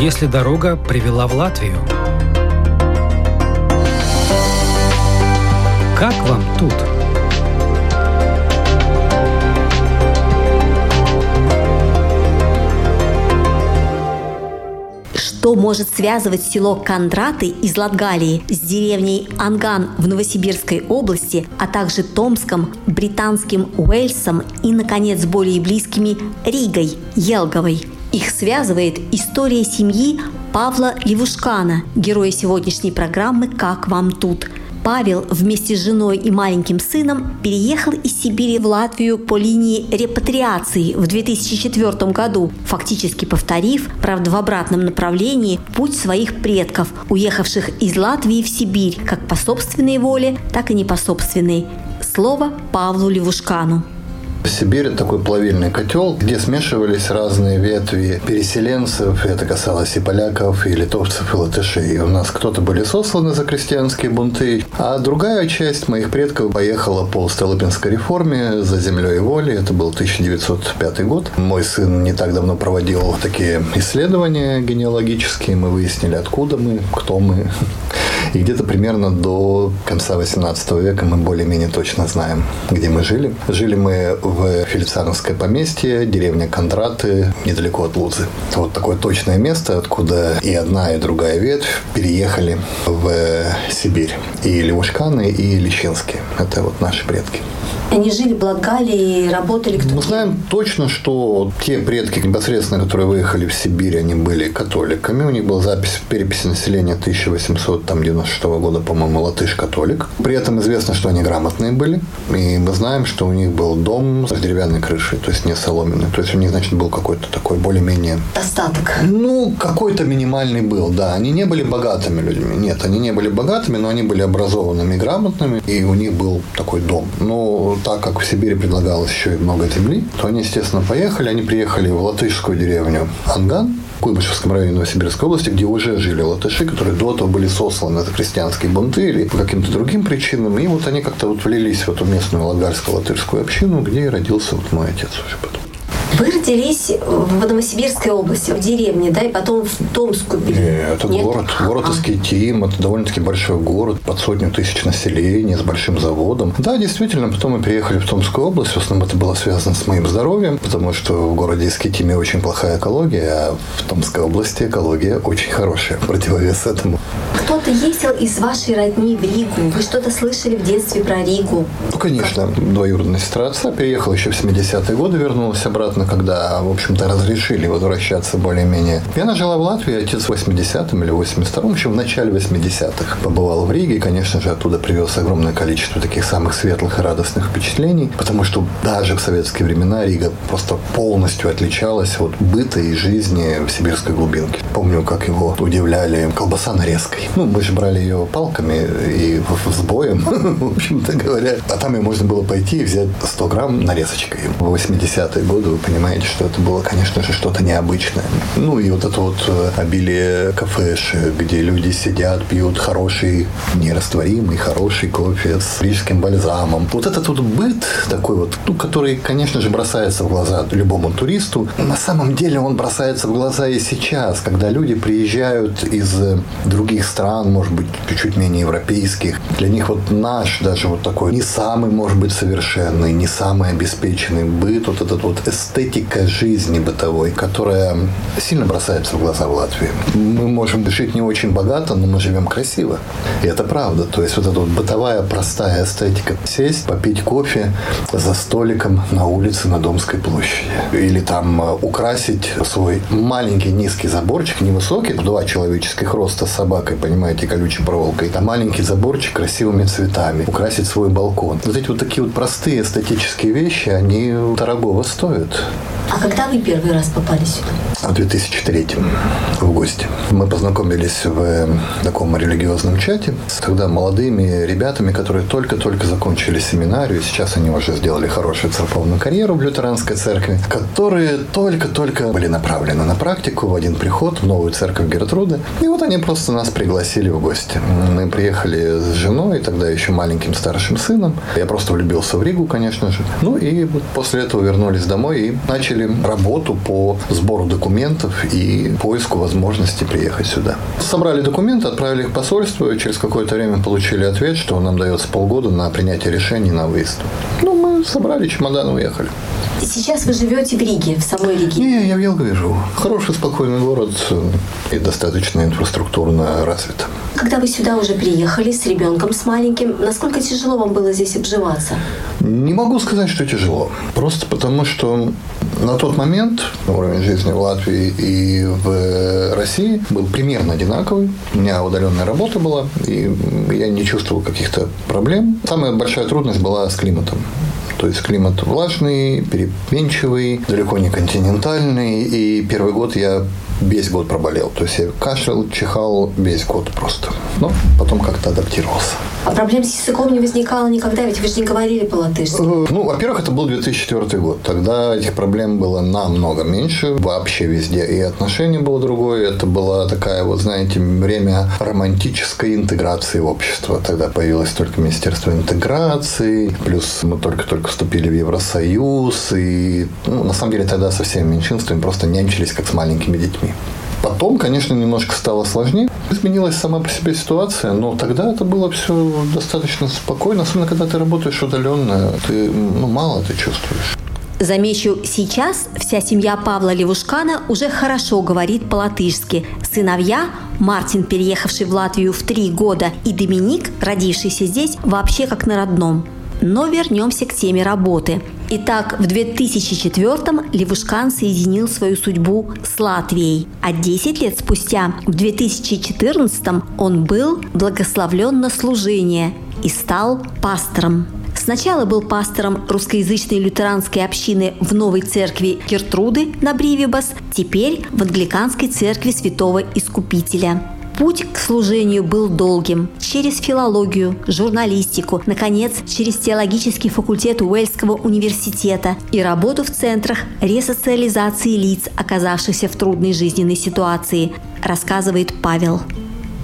если дорога привела в Латвию? Как вам тут? Что может связывать село Кондраты из Латгалии с деревней Анган в Новосибирской области, а также Томском, британским Уэльсом и, наконец, более близкими Ригой, Елговой? Их связывает история семьи Павла Левушкана, героя сегодняшней программы «Как вам тут?», Павел вместе с женой и маленьким сыном переехал из Сибири в Латвию по линии репатриации в 2004 году, фактически повторив, правда в обратном направлении, путь своих предков, уехавших из Латвии в Сибирь как по собственной воле, так и не по собственной. Слово Павлу Левушкану. Сибирь – такой плавильный котел, где смешивались разные ветви переселенцев. Это касалось и поляков, и литовцев, и латышей. У нас кто-то были сосланы за крестьянские бунты, а другая часть моих предков поехала по Столыпинской реформе за землей и волей. Это был 1905 год. Мой сын не так давно проводил такие исследования генеалогические. Мы выяснили, откуда мы, кто мы. И где-то примерно до конца 18 века мы более-менее точно знаем, где мы жили. Жили мы в Фелицановское поместье, деревня Кондраты, недалеко от Лузы. Вот такое точное место, откуда и одна, и другая ветвь переехали в Сибирь. И Левушканы, и Лещинские. Это вот наши предки. Они жили в Латгалии, работали кто Мы знаем точно, что те предки непосредственно, которые выехали в Сибирь, они были католиками. У них была запись в переписи населения 1896 года, по-моему, латыш-католик. При этом известно, что они грамотные были. И мы знаем, что у них был дом с деревянной крышей, то есть не соломенный. То есть у них, значит, был какой-то такой более-менее... Достаток. Ну, какой-то минимальный был, да. Они не были богатыми людьми. Нет, они не были богатыми, но они были образованными и грамотными. И у них был такой дом. Но так как в Сибири предлагалось еще и много земли, то они, естественно, поехали. Они приехали в латышскую деревню Анган, в Куйбышевском районе Новосибирской области, где уже жили латыши, которые до этого были сосланы за крестьянские бунты или по каким-то другим причинам. И вот они как-то вот влились в эту местную лагальско-латышскую общину, где и родился вот мой отец уже потом. Вы родились в Новосибирской области, в деревне, да, и потом в Томскую Нет, это Нет? город, город а. Искитим, это довольно-таки большой город, под сотню тысяч населения, с большим заводом. Да, действительно, потом мы приехали в Томскую область, в основном это было связано с моим здоровьем, потому что в городе Искитиме очень плохая экология, а в Томской области экология очень хорошая, противовес этому. Кто-то ездил из вашей родни в Ригу? Вы что-то слышали в детстве про Ригу? Ну, конечно, двоюродная сестра отца переехала еще в 70-е годы, вернулась обратно когда, в общем-то, разрешили возвращаться более-менее. И она в Латвии, отец в 80-м или 82-м, еще в начале 80-х. Побывал в Риге, и, конечно же, оттуда привез огромное количество таких самых светлых и радостных впечатлений, потому что даже в советские времена Рига просто полностью отличалась от быта и жизни в сибирской глубинке. Помню, как его удивляли колбаса нарезкой. Ну, же брали ее палками и с боем, в общем-то говоря. А там ее можно было пойти и взять 100 грамм нарезочкой. В 80-е годы, вы понимаете, что это было, конечно же, что-то необычное. Ну и вот это вот э, обилие кафеш, где люди сидят, пьют хороший, нерастворимый, хороший кофе с рижским бальзамом. Вот этот вот быт такой вот, ну, который, конечно же, бросается в глаза любому туристу. На самом деле он бросается в глаза и сейчас, когда люди приезжают из других стран, может быть, чуть-чуть менее европейских. Для них вот наш даже вот такой не самый, может быть, совершенный, не самый обеспеченный быт, вот этот вот эстет эстетика жизни бытовой, которая сильно бросается в глаза в Латвии. Мы можем жить не очень богато, но мы живем красиво. И это правда. То есть вот эта вот бытовая простая эстетика. Сесть, попить кофе за столиком на улице на Домской площади. Или там э, украсить свой маленький низкий заборчик, невысокий, два человеческих роста с собакой, понимаете, колючей проволокой. А маленький заборчик красивыми цветами. Украсить свой балкон. Вот эти вот такие вот простые эстетические вещи, они дорогого стоят. А когда вы первый раз попали сюда? В 2003 в гости. Мы познакомились в э, таком религиозном чате с тогда молодыми ребятами, которые только-только закончили семинарию. Сейчас они уже сделали хорошую церковную карьеру в лютеранской церкви, которые только-только были направлены на практику в один приход в новую церковь Гертруды. И вот они просто нас пригласили в гости. Мы приехали с женой, тогда еще маленьким старшим сыном. Я просто влюбился в Ригу, конечно же. Ну и вот после этого вернулись домой и начали начали работу по сбору документов и поиску возможности приехать сюда. Собрали документы, отправили их в посольство, и через какое-то время получили ответ, что нам дается полгода на принятие решений на выезд. Ну, мы собрали чемодан и уехали. Сейчас вы живете в Риге, в самой Риге? Не, я в Елгове живу. Хороший, спокойный город и достаточно инфраструктурно развит. Когда вы сюда уже приехали с ребенком, с маленьким, насколько тяжело вам было здесь обживаться? Не могу сказать, что тяжело. Просто потому, что на тот момент уровень жизни в Латвии и в России был примерно одинаковый. У меня удаленная работа была, и я не чувствовал каких-то проблем. Самая большая трудность была с климатом. То есть климат влажный, переменчивый, далеко не континентальный. И первый год я весь год проболел. То есть я кашлял, чихал весь год просто. Но потом как-то адаптировался. А проблем с языком не возникало никогда, ведь вы же не говорили по-латышски. Э, ну, во-первых, это был 2004 год. Тогда этих проблем было намного меньше. Вообще везде. И отношение было другое. Это была такая, вот знаете, время романтической интеграции в общество. Тогда появилось только Министерство интеграции. Плюс мы только-только вступили в Евросоюз. И, ну, на самом деле, тогда со всеми меньшинствами просто нянчились, как с маленькими детьми. Потом, конечно, немножко стало сложнее. Изменилась сама по себе ситуация, но тогда это было все достаточно спокойно, особенно когда ты работаешь удаленно, ты ну, мало ты чувствуешь. Замечу, сейчас вся семья Павла Левушкана уже хорошо говорит по-латышски. Сыновья, Мартин, переехавший в Латвию в три года, и Доминик, родившийся здесь, вообще как на родном. Но вернемся к теме работы. Итак, в 2004-м Левушкан соединил свою судьбу с Латвией, а 10 лет спустя, в 2014-м, он был благословлен на служение и стал пастором. Сначала был пастором русскоязычной лютеранской общины в Новой церкви Гертруды на Бривибас, теперь в англиканской церкви Святого Искупителя. Путь к служению был долгим. Через филологию, журналистику, наконец, через теологический факультет Уэльского университета и работу в центрах ресоциализации лиц, оказавшихся в трудной жизненной ситуации, рассказывает Павел.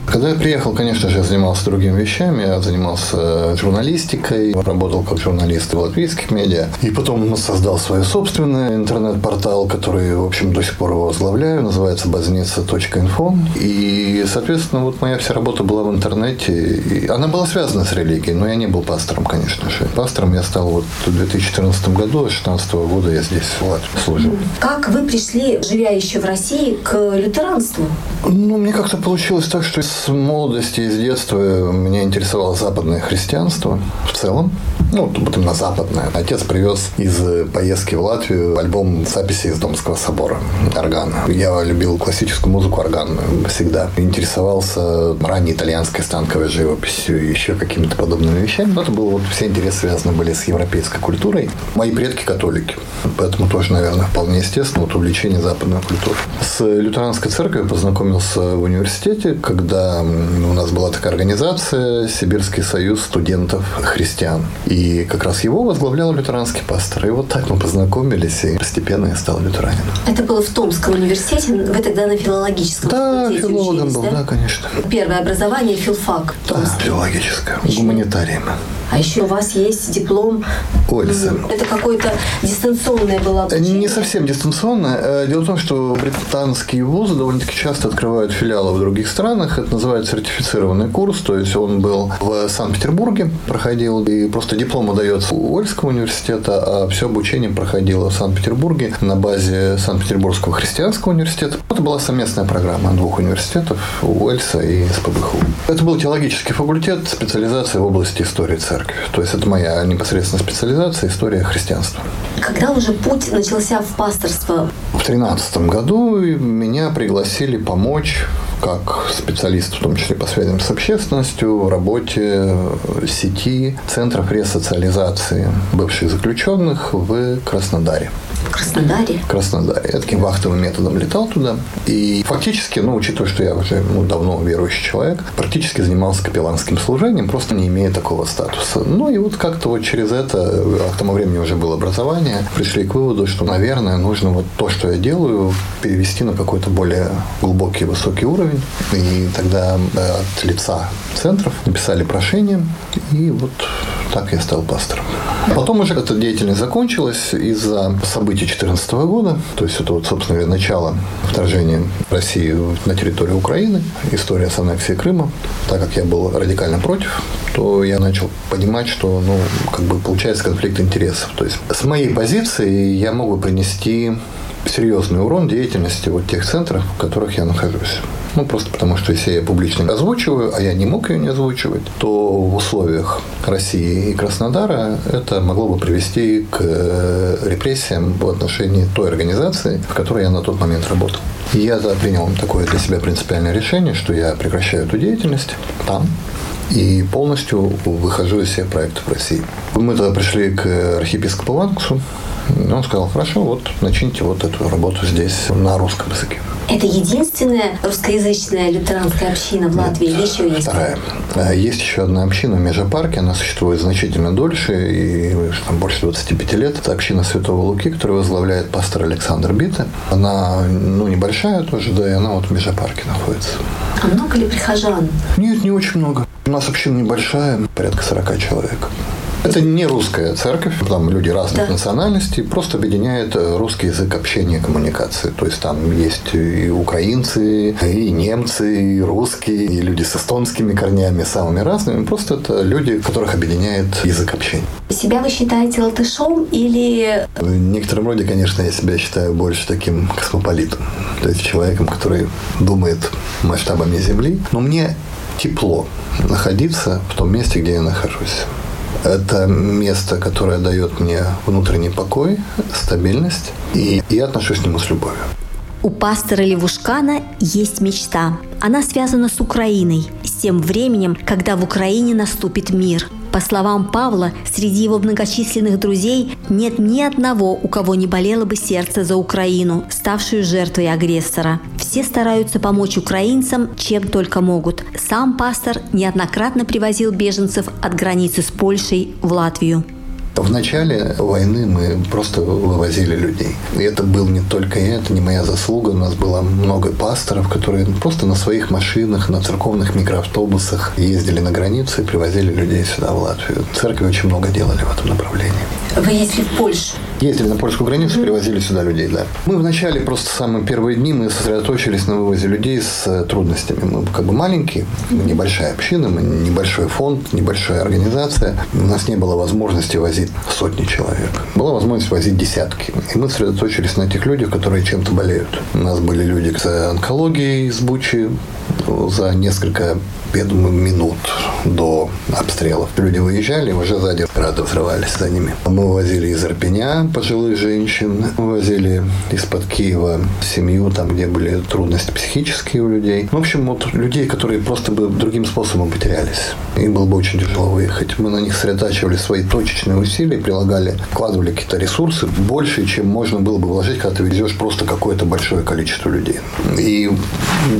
Когда я приехал, конечно же, я занимался другими вещами. Я занимался журналистикой, работал как журналист в латвийских медиа. И потом создал свой собственный интернет-портал, который, в общем, до сих пор его возглавляю. Называется базница.инфо. И, соответственно, вот моя вся работа была в интернете. И она была связана с религией, но я не был пастором, конечно же. Пастором я стал вот в 2014 году, с 2016 года я здесь в Латвии служил. Как вы пришли, живя еще в России, к лютеранству? Ну, мне как-то получилось так, что с молодости и с детства меня интересовало западное христианство в целом. Ну, вот именно западное. Отец привез из поездки в Латвию альбом записи из Домского собора органа. Я любил классическую музыку органную всегда. Интересовался ранней итальянской станковой живописью и еще какими-то подобными вещами. Но это было вот все интересы связаны были с европейской культурой. Мои предки католики. Поэтому тоже, наверное, вполне естественно вот увлечение западной культурой. С лютеранской церковью познакомился в университете, когда у нас была такая организация Сибирский союз студентов христиан. И как раз его возглавлял лютеранский пастор. И вот так мы познакомились, и постепенно я стал лютеранином. Это было в Томском университете? Вы тогда на филологическом Да, филологом был, да? да, конечно. Первое образование филфак. Да, филологическое, гуманитарием. А еще у вас есть диплом. Ольса. Это какое-то дистанционное было обучение? Не совсем дистанционное. Э, дело в том, что британские вузы довольно-таки часто открывают филиалы в других странах. Это называется сертифицированный курс. То есть он был в Санкт-Петербурге, проходил. И просто диплом удается у Ольского университета, а все обучение проходило в Санкт-Петербурге на базе Санкт-Петербургского христианского университета. Это была совместная программа двух университетов, Уэльса и СПБХУ. Это был теологический факультет, специализация в области истории церкви церковь. То есть это моя непосредственная специализация, история христианства. Когда уже путь начался в пасторство? В тринадцатом году меня пригласили помочь как специалист, в том числе по связям с общественностью, в работе сети центров ресоциализации бывших заключенных в Краснодаре. Краснодаре? Краснодаре. Я таким вахтовым методом летал туда. И фактически, ну, учитывая, что я уже ну, давно верующий человек, практически занимался капелланским служением, просто не имея такого статуса. Ну, и вот как-то вот через это, а к тому времени уже было образование, пришли к выводу, что, наверное, нужно вот то, что я делаю, перевести на какой-то более глубокий, высокий уровень. И тогда от лица центров написали прошение, и вот так я стал пастором. Потом уже эта деятельность закончилась из-за событий 2014 года. То есть это, вот, собственно говоря, начало вторжения России на территорию Украины, история с аннексией Крыма. Так как я был радикально против, то я начал понимать, что, ну, как бы получается конфликт интересов. То есть с моей позиции я мог бы принести серьезный урон деятельности вот тех центров, в которых я нахожусь. Ну, просто потому, что если я публично озвучиваю, а я не мог ее не озвучивать, то в условиях России и Краснодара это могло бы привести к э, репрессиям в отношении той организации, в которой я на тот момент работал. И я принял такое для себя принципиальное решение, что я прекращаю эту деятельность там, и полностью выхожу из всех проектов России. Мы тогда пришли к архиепископу Ланксу, он сказал, хорошо, вот начните вот эту работу здесь на русском языке. Это единственная русскоязычная лютеранская община в Латвии или еще есть? Вторая. А, есть еще одна община в Межапарке, она существует значительно дольше, и там, больше 25 лет. Это община Святого Луки, которую возглавляет пастор Александр Бита. Она ну, небольшая тоже, да, и она вот в Межапарке находится. А много ли прихожан? Нет, не очень много. У нас община небольшая, порядка 40 человек. Это не русская церковь, там люди разных да. национальностей, просто объединяет э, русский язык общения и коммуникации. То есть там есть и украинцы, и немцы, и русские, и люди с эстонскими корнями, самыми разными. Просто это люди, которых объединяет язык общения. Себя вы считаете латышом или... В некотором роде, конечно, я себя считаю больше таким космополитом. То есть человеком, который думает масштабами Земли. Но мне тепло находиться в том месте, где я нахожусь. Это место, которое дает мне внутренний покой, стабильность, и я отношусь к нему с любовью. У пастора Левушкана есть мечта. Она связана с Украиной, с тем временем, когда в Украине наступит мир. По словам Павла, среди его многочисленных друзей нет ни одного, у кого не болело бы сердце за Украину, ставшую жертвой агрессора. Все стараются помочь украинцам, чем только могут. Сам пастор неоднократно привозил беженцев от границы с Польшей в Латвию. В начале войны мы просто вывозили людей. И это был не только я, это не моя заслуга. У нас было много пасторов, которые просто на своих машинах, на церковных микроавтобусах ездили на границу и привозили людей сюда, в Латвию. Церкви очень много делали в этом направлении. Вы ездили в Польшу? Ездили на польскую границу, привозили сюда людей, да. Мы вначале просто самые первые дни мы сосредоточились на вывозе людей с э, трудностями. Мы как бы маленькие, небольшая община, мы небольшой фонд, небольшая организация. У нас не было возможности возить сотни человек. Была возможность возить десятки. И мы сосредоточились на этих людях, которые чем-то болеют. У нас были люди с онкологией из Бучи, за несколько я думаю, минут до обстрелов. Люди выезжали, уже сзади рады взрывались за ними. Мы возили из Ирпеня пожилых женщин, мы возили из-под Киева семью, там, где были трудности психические у людей. В общем, вот людей, которые просто бы другим способом потерялись. Им было бы очень тяжело выехать. Мы на них сосредотачивали свои точечные усилия, прилагали, вкладывали какие-то ресурсы больше, чем можно было бы вложить, когда ты везешь просто какое-то большое количество людей. И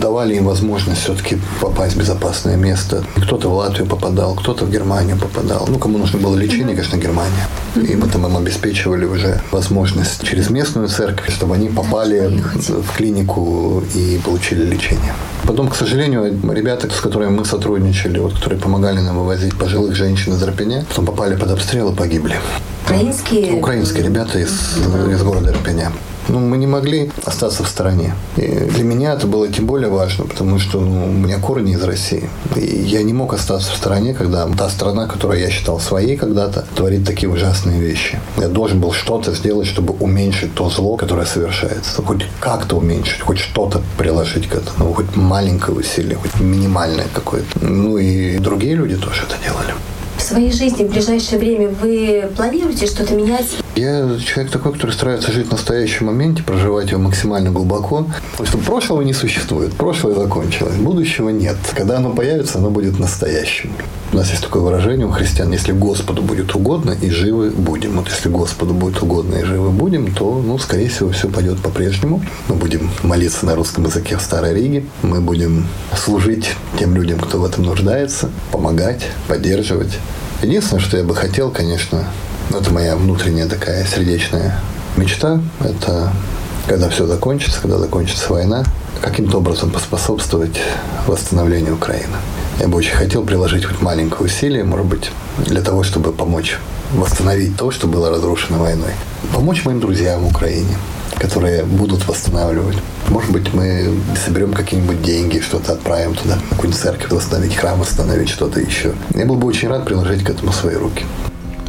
давали им возможность все-таки попасть в безопасное безопасное место. Кто-то в Латвию попадал, кто-то в Германию попадал. Ну, кому нужно было лечение, конечно, Германия. И мы там им обеспечивали уже возможность через местную церковь, чтобы они попали в клинику и получили лечение. Потом, к сожалению, ребята, с которыми мы сотрудничали, вот, которые помогали нам вывозить пожилых женщин из Ирпеня, потом попали под обстрел и погибли. Украинские? Украинские ребята из, из города Ирпеня. Ну, мы не могли остаться в стороне. И для меня это было тем более важно, потому что ну, у меня корни из России. И я не мог остаться в стороне, когда та страна, которую я считал своей когда-то, творит такие ужасные вещи. Я должен был что-то сделать, чтобы уменьшить то зло, которое совершается. Хоть как-то уменьшить, хоть что-то приложить к этому. Хоть маленькое усилие, хоть минимальное какое-то. Ну и другие люди тоже это делали своей жизни в ближайшее время вы планируете что-то менять? Я человек такой, который старается жить в настоящем моменте, проживать его максимально глубоко. Потому что прошлого не существует. Прошлое закончилось. Будущего нет. Когда оно появится, оно будет настоящим. У нас есть такое выражение у христиан. Если Господу будет угодно, и живы будем. Вот если Господу будет угодно, и живы будем, то, ну, скорее всего, все пойдет по-прежнему. Мы будем молиться на русском языке в Старой Риге. Мы будем служить тем людям, кто в этом нуждается, помогать, поддерживать. Единственное, что я бы хотел, конечно, это моя внутренняя такая сердечная мечта, это когда все закончится, когда закончится война, каким-то образом поспособствовать восстановлению Украины. Я бы очень хотел приложить хоть маленькое усилие, может быть, для того, чтобы помочь восстановить то, что было разрушено войной. Помочь моим друзьям в Украине, которые будут восстанавливать. Может быть, мы соберем какие-нибудь деньги, что-то отправим туда, какую-нибудь церковь восстановить, храм восстановить, что-то еще. Я был бы очень рад приложить к этому свои руки.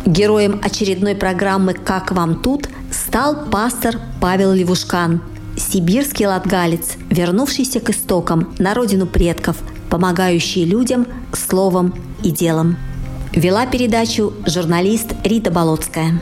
Героем очередной программы «Как вам тут» стал пастор Павел Левушкан, сибирский латгалец, вернувшийся к истокам, на родину предков, помогающий людям словом и делом. Вела передачу журналист Рита Болотская.